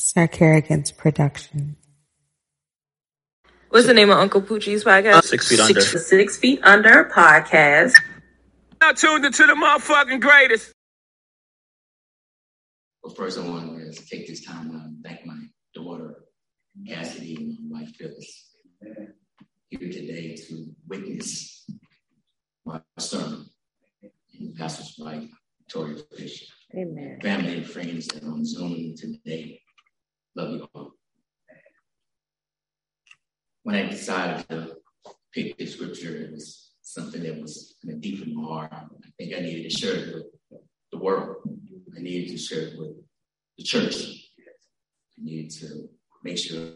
Sir Kerrigan's production. What's the name of Uncle Poochie's podcast? Six feet under. Six, six feet under podcast. Now tuned into the motherfucking greatest. Well, first, I want to take this time to thank my daughter, Cassidy, and my wife, Phyllis, here today to witness my sermon in Pastor's wife, Victoria Fisher. Amen. Family and friends that are on Zoom today. Love you all. When I decided to pick this scripture, it was something that was kind of deep in my heart. I think I needed to share it with the world. I needed to share it with the church. I needed to make sure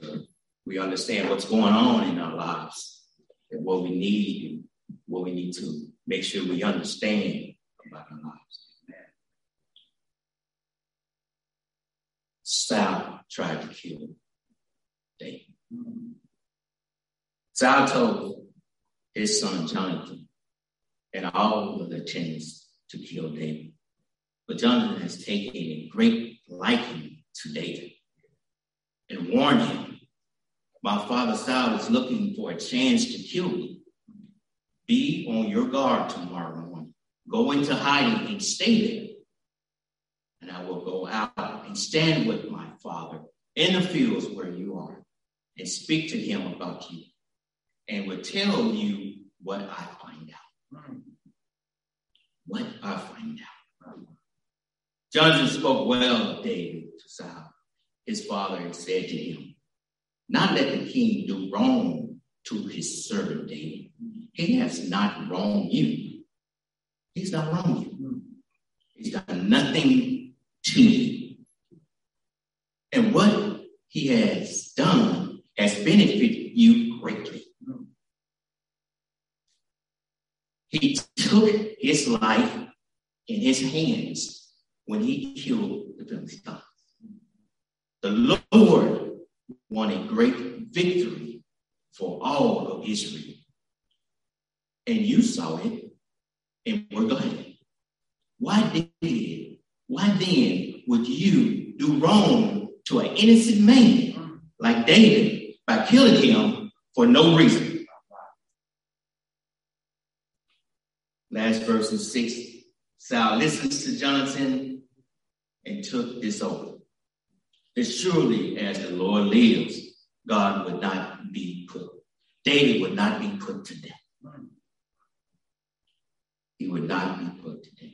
we understand what's going on in our lives and what we need and what we need to make sure we understand about our lives. Saul tried to kill David. Saul told his son Jonathan and all of the attendants to kill David. But Jonathan has taken a great liking to David and warned him, My father Saul is looking for a chance to kill me. Be on your guard tomorrow morning. Go into hiding and stay there. And I will go out and stand with my father in the fields where you are and speak to him about you and will tell you what I find out. What I find out. Jonathan spoke well of David to Saul, his father, and said to him, Not let the king do wrong to his servant David. He has not wronged you. He's not wronged you. He's done nothing to you. And what he has done has benefited you greatly. He took his life in his hands when he killed the Philistines. The Lord won a great victory for all of Israel. And you saw it and were glad. Why did, why then would you do wrong to an innocent man like David by killing him for no reason? Last verse in six. Saul listens to Jonathan and took this oath. As surely as the Lord lives, God would not be put, David would not be put to death. He would not be put to death.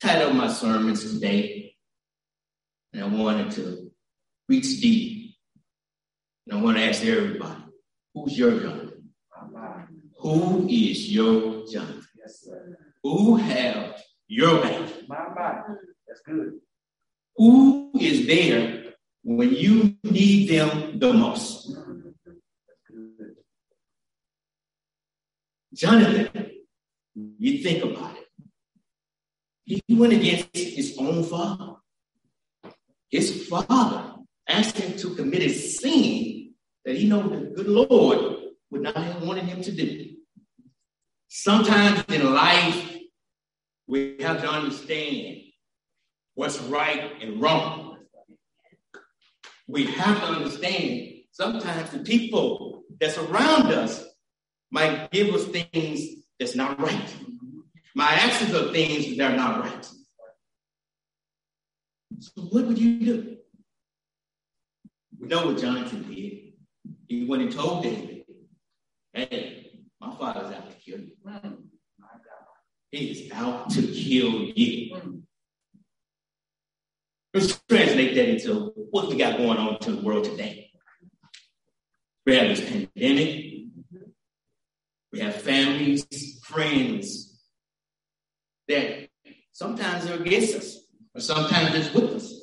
Title of my sermons today, and I wanted to reach deep. And I want to ask everybody, who's your Jonathan? Who is your Jonathan? Yes, sir. Who have your back? My, my. That's good. Who is there when you need them the most? Jonathan, you think about it. He went against his own father. His father asked him to commit a sin that he knew the good Lord would not have wanted him to do. Sometimes in life, we have to understand what's right and wrong. We have to understand sometimes the people that's around us might give us things that's not right. My actions are things that are not right. So what would you do? We know what Jonathan did. He went and told David, hey, my father's out to kill you. Mm, he is out to kill you. Mm. Let's translate that into what we got going on to the world today. We have this pandemic. We have families, friends that sometimes are against us, or sometimes it's with us.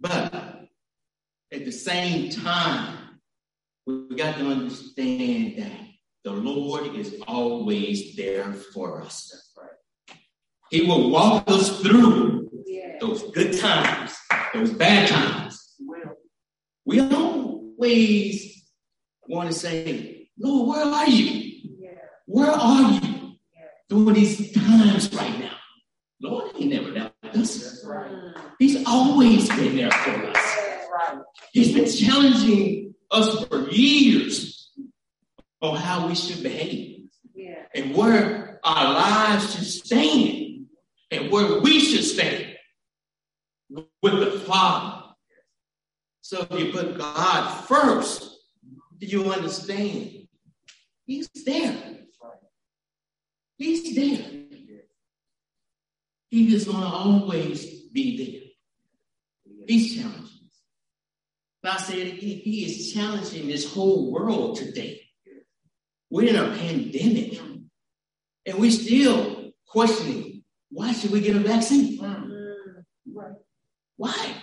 But at the same time, we've got to understand that the Lord is always there for us. He will walk us through those good times, those bad times. We always want to say, Lord, where are you? Where are you these times right now? Lord, He never left us. He's always been there for us. He's been challenging us for years on how we should behave and where our lives should stand and where we should stand with the Father. So if you put God first, do you understand? He's there. He's there. He is going to always be there. He's challenging. But I say it again, he is challenging this whole world today. We're in a pandemic, and we're still questioning why should we get a vaccine? Why?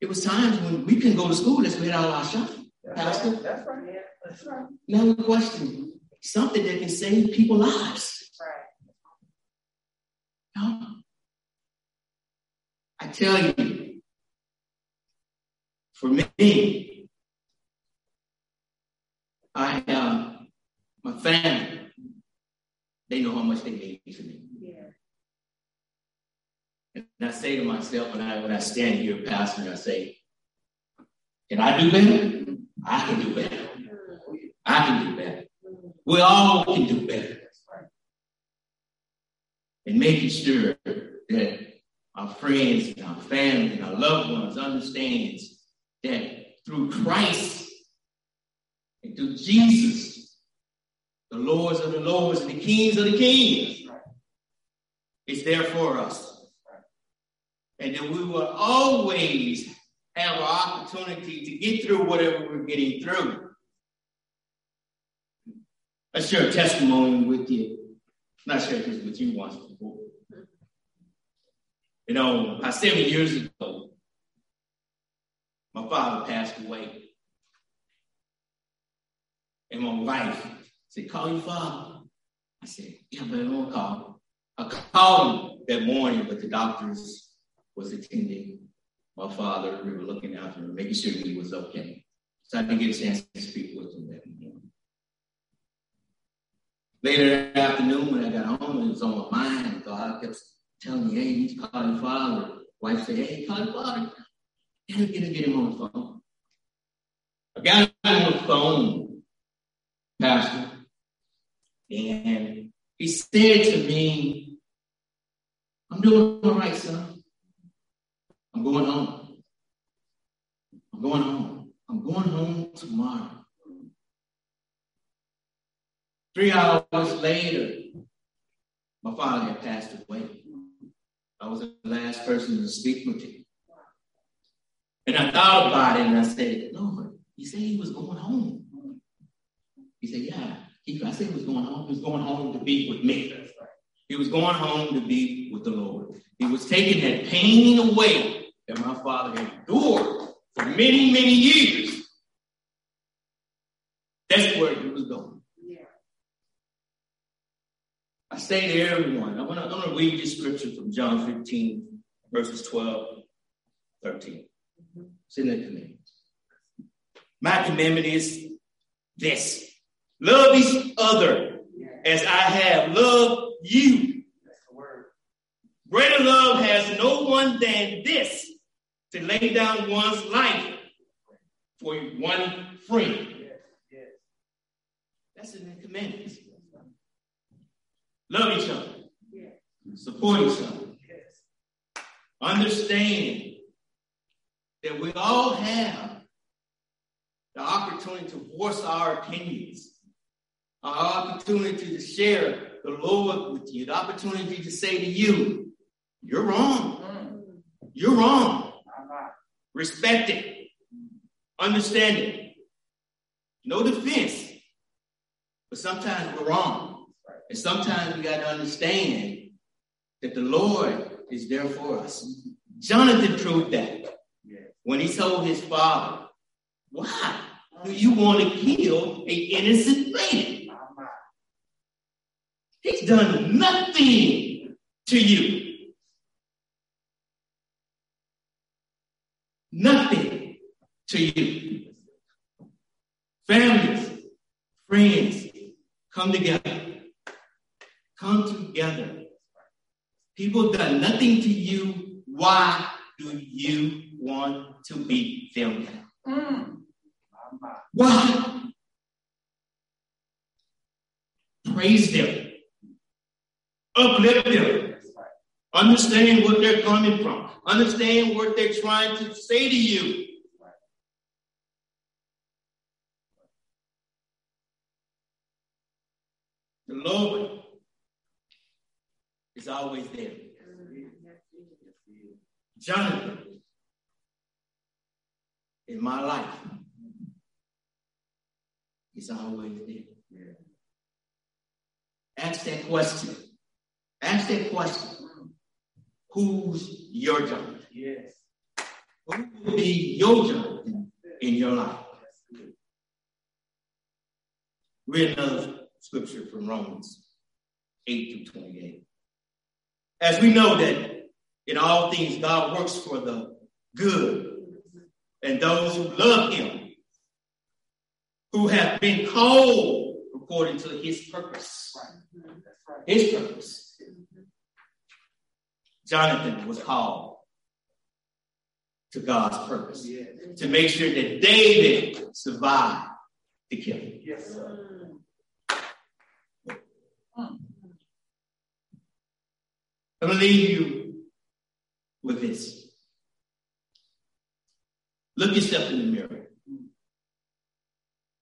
It was times when we couldn't go to school unless we had all our shots. Pastor. That's right. That's right. Now we question something that can save people lives. No. I tell you, for me, I have my family. They know how much they mean to me. And I say to myself when I when I stand here, Pastor, I say, Can I do better? I can do better. I can do better. We all can do better. And making sure that our friends and our family and our loved ones understands that through Christ and through Jesus, the Lords of the Lords and the Kings of the Kings, it's there for us. And that we will always have an opportunity to get through whatever we're getting through. I share a testimony with you. Not sure if this with you once before. You know, about seven years ago, my father passed away. And my wife said, Call your father. I said, Yeah, but I won't call. I called him that morning, but the doctors was attending my father. We were looking after him, making sure he was okay. So I didn't get a chance to speak with him that morning. Later that afternoon, when I got home, it was on my mind. So I kept telling me, hey, he's calling father. Wife said, hey, call your father. And get, get him on the phone. I got him on the phone, Pastor, and he said to me, I'm doing all right, son. I'm going home. I'm going home. I'm going home tomorrow. Three hours later, my father had passed away. I was the last person to speak with him. And I thought about it and I said, Lord, he said he was going home. He said, Yeah. He, I said he was going home. He was going home to be with me. He was going home to be with the Lord. He was taking that pain away that my father had endured for many, many years. That's where he was going. I say to everyone, I'm going to read this scripture from John 15, verses 12, 13. It's in the commandments. My commandment is this love each other as I have loved you. Greater love has no one than this to lay down one's life for one friend. That's in the commandments. Love each other. Support each other. Understand that we all have the opportunity to voice our opinions, our opportunity to share the Lord with you, the opportunity to say to you, you're wrong. You're wrong. Respect it. Understand it. No defense. But sometimes we're wrong. And sometimes we got to understand that the Lord is there for us. Jonathan proved that when he told his father, Why do you want to kill an innocent man? He's done nothing to you. Nothing to you. Families, friends, come together. Together People done nothing to you. Why do you want to be them? Mm. Why? Praise them. Uplift them. Understand what they're coming from. Understand what they're trying to say to you. The Lord is always there. Jonathan, in my life, is always there. Ask that question. Ask that question. Who's your Jonathan? Yes. Who will be your Jonathan in your life? Read another scripture from Romans 8 through 28. As we know that in all things God works for the good and those who love him, who have been called according to his purpose. His purpose. Jonathan was called to God's purpose to make sure that David survived the killing. I'm to leave you with this. Look yourself in the mirror.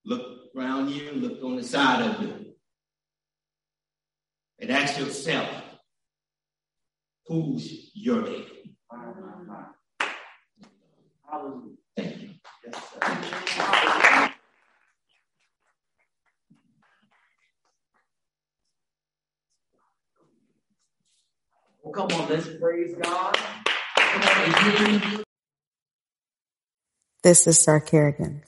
Look around you, look on the side of you. And ask yourself, who's your David? My, my, my. Hallelujah. Thank you. Yes, sir. Well, come on, let's praise God. This is Star Kerrigan.